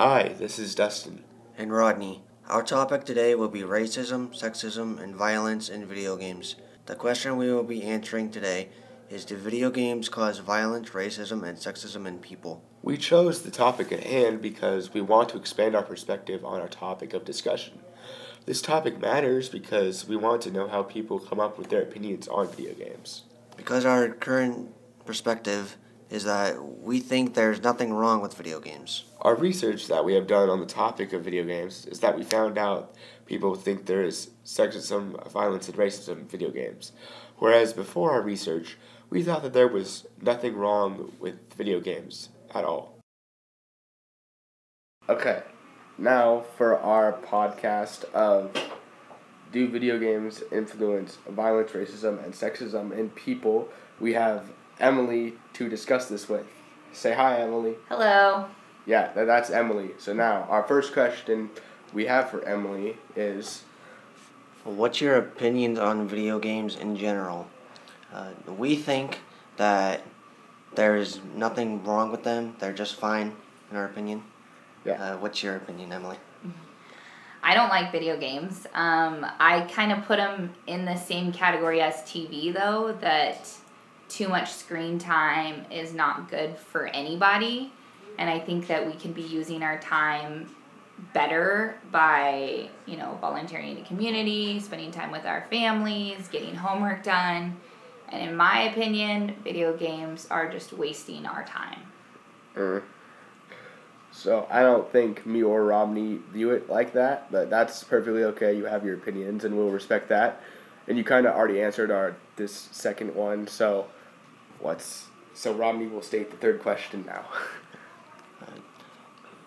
Hi, this is Dustin. And Rodney. Our topic today will be racism, sexism, and violence in video games. The question we will be answering today is Do video games cause violence, racism, and sexism in people? We chose the topic at hand because we want to expand our perspective on our topic of discussion. This topic matters because we want to know how people come up with their opinions on video games. Because our current perspective is that we think there's nothing wrong with video games. Our research that we have done on the topic of video games is that we found out people think there is sexism, violence, and racism in video games. Whereas before our research, we thought that there was nothing wrong with video games at all. Okay, now for our podcast of Do Video Games Influence Violence, Racism, and Sexism in People, we have Emily to discuss this with. Say hi, Emily. Hello. Yeah, that, that's Emily. So now, our first question we have for Emily is What's your opinions on video games in general? Uh, we think that there's nothing wrong with them, they're just fine, in our opinion. Yeah. Uh, what's your opinion, Emily? I don't like video games. Um, I kind of put them in the same category as TV, though, that too much screen time is not good for anybody. And I think that we can be using our time better by, you know, volunteering in the community, spending time with our families, getting homework done. And in my opinion, video games are just wasting our time. er. So I don't think me or Romney view it like that, but that's perfectly okay. You have your opinions, and we'll respect that. And you kind of already answered our this second one, so what's so Romney will state the third question now.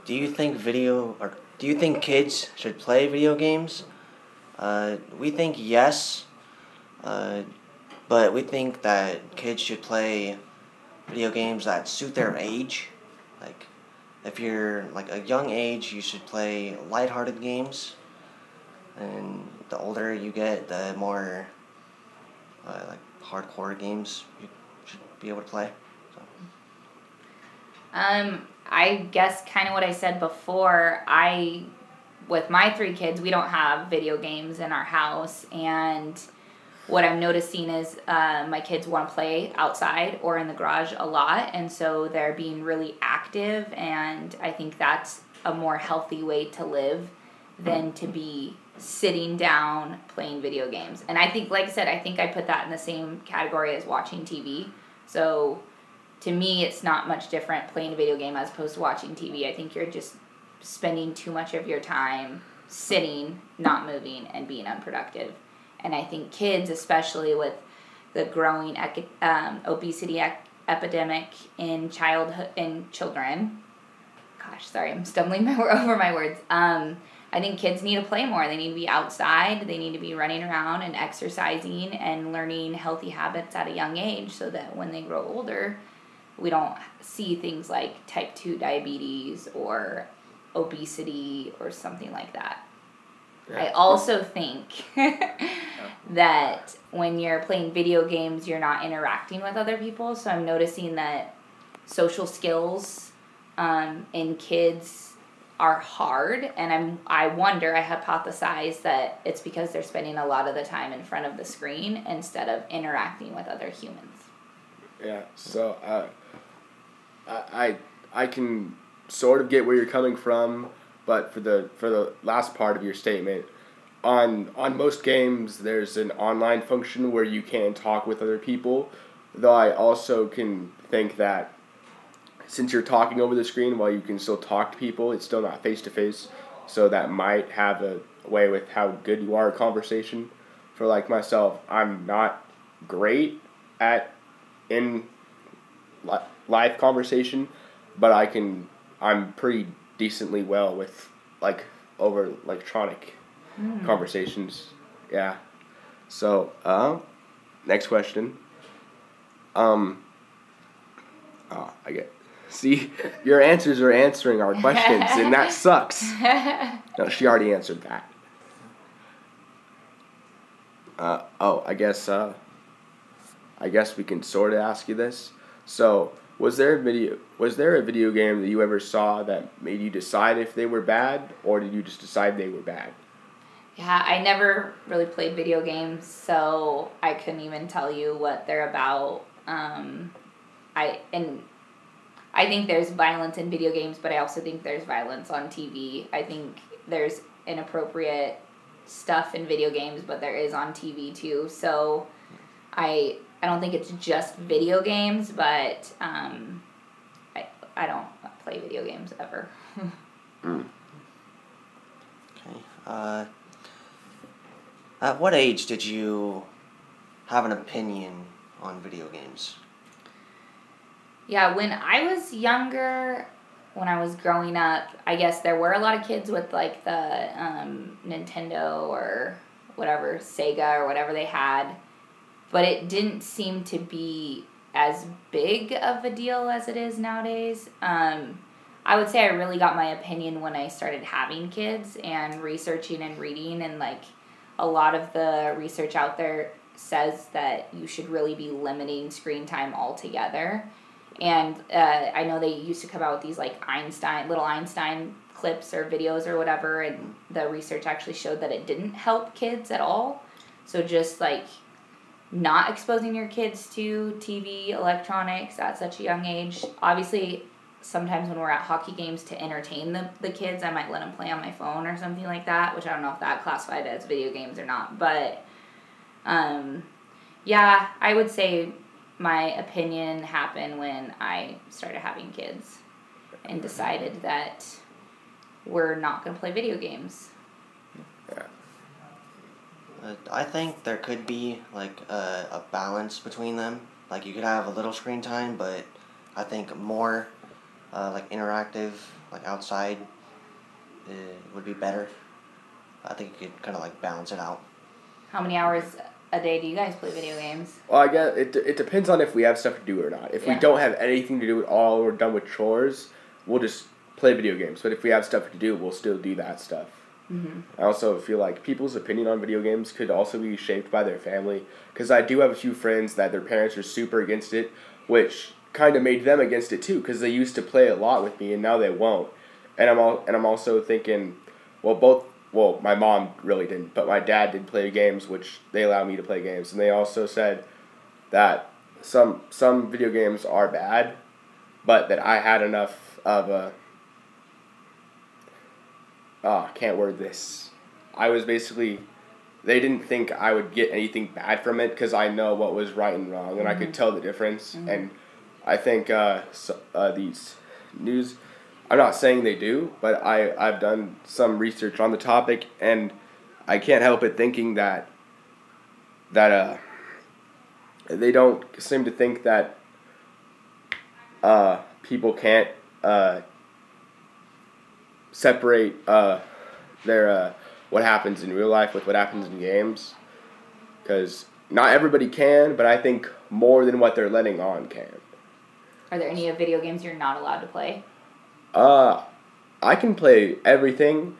Do you think video or do you think kids should play video games? Uh, we think yes, uh, but we think that kids should play video games that suit their age. Like, if you're like a young age, you should play lighthearted games, and the older you get, the more uh, like hardcore games you be able to play. So. Um, I guess kind of what I said before. I, with my three kids, we don't have video games in our house, and what I'm noticing is uh, my kids want to play outside or in the garage a lot, and so they're being really active, and I think that's a more healthy way to live than to be sitting down playing video games. And I think, like I said, I think I put that in the same category as watching TV. So to me, it's not much different playing a video game as opposed to watching TV. I think you're just spending too much of your time sitting, not moving, and being unproductive. And I think kids, especially with the growing um, obesity ec- epidemic in childhood in children, gosh, sorry, I'm stumbling my, over my words. Um, I think kids need to play more. They need to be outside. They need to be running around and exercising and learning healthy habits at a young age so that when they grow older, we don't see things like type 2 diabetes or obesity or something like that. I also think that when you're playing video games, you're not interacting with other people. So I'm noticing that social skills um, in kids are hard, and I'm I wonder I hypothesize that it's because they're spending a lot of the time in front of the screen instead of interacting with other humans. Yeah. So uh, I I I can sort of get where you're coming from, but for the for the last part of your statement, on on most games there's an online function where you can talk with other people. Though I also can think that since you're talking over the screen while you can still talk to people, it's still not face to face. So that might have a way with how good you are at conversation. For like myself, I'm not great at in li- live conversation, but I can. I'm pretty decently well with like over electronic conversations. Yeah. So, uh, next question. Um. Oh, I get. See, your answers are answering our questions, and that sucks. No, she already answered that. Uh, oh, I guess. Uh, I guess we can sort of ask you this. So, Was there a video? Was there a video game that you ever saw that made you decide if they were bad, or did you just decide they were bad? Yeah, I never really played video games, so I couldn't even tell you what they're about. Um, I and I think there's violence in video games, but I also think there's violence on TV. I think there's inappropriate stuff in video games, but there is on TV too. So I I don't think it's just video games, but um, I I don't play video games ever. Okay. Uh, at what age did you have an opinion on video games? Yeah, when I was younger, when I was growing up, I guess there were a lot of kids with like the um, Nintendo or whatever, Sega or whatever they had, but it didn't seem to be as big of a deal as it is nowadays. Um, I would say I really got my opinion when I started having kids and researching and reading, and like a lot of the research out there says that you should really be limiting screen time altogether and uh, I know they used to come out with these like Einstein little Einstein clips or videos or whatever, and the research actually showed that it didn't help kids at all. So just like not exposing your kids to TV, electronics at such a young age. Obviously, sometimes when we're at hockey games to entertain the, the kids, I might let them play on my phone or something like that, which I don't know if that classified as video games or not. But um, yeah, I would say my opinion happened when I started having kids and decided that we're not going to play video games. Yeah. Uh, I think there could be like a, a balance between them. Like you could have a little screen time, but I think more uh, like interactive, like outside, uh, would be better. I think you could kind of like balance it out. How many hours a day do you guys play video games? Well, I guess it, it depends on if we have stuff to do or not. If we don't have anything to do at all, we're done with chores, we'll just play video games. But if we have stuff to do, we'll still do that stuff. Mm-hmm. I also feel like people's opinion on video games could also be shaped by their family. Because I do have a few friends that their parents are super against it, which kind of made them against it too. Because they used to play a lot with me, and now they won't. And I'm all, and I'm also thinking, well, both. Well, my mom really didn't, but my dad did play games, which they allow me to play games, and they also said that some some video games are bad, but that I had enough of a oh, can't word this. I was basically, they didn't think I would get anything bad from it because I know what was right and wrong, and I could tell the difference. And I think uh, so, uh, these news, I'm not saying they do, but I I've done some research on the topic, and I can't help it thinking that that uh they don't seem to think that uh people can't uh separate uh, their uh, what happens in real life with what happens in games, because not everybody can, but I think more than what they're letting on can. Are there any video games you're not allowed to play? Uh, I can play everything,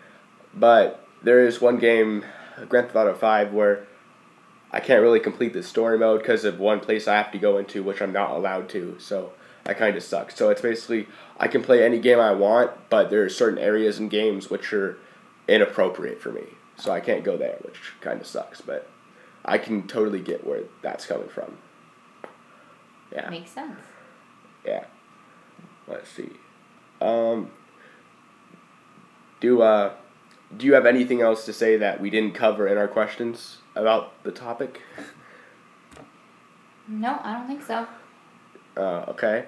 but there is one game, Grand Theft Auto Five, where I can't really complete the story mode because of one place I have to go into, which I'm not allowed to. So I kind of suck. So it's basically I can play any game I want, but there are certain areas in games which are inappropriate for me. So I can't go there, which kind of sucks. But I can totally get where that's coming from. Yeah. Makes sense. Yeah. Let's see. Um, do uh, do you have anything else to say that we didn't cover in our questions about the topic? No, I don't think so. Uh, okay,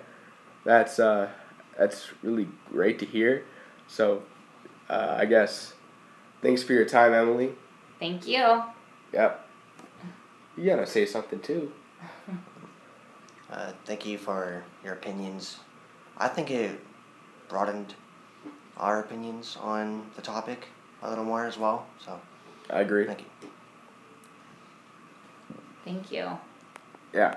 that's uh, that's really great to hear. So, uh, I guess thanks for your time, Emily. Thank you. Yep. You gotta say something too. Uh, thank you for your opinions. I think it broadened our opinions on the topic a little more as well. So I agree. thank you. Thank you. Yeah.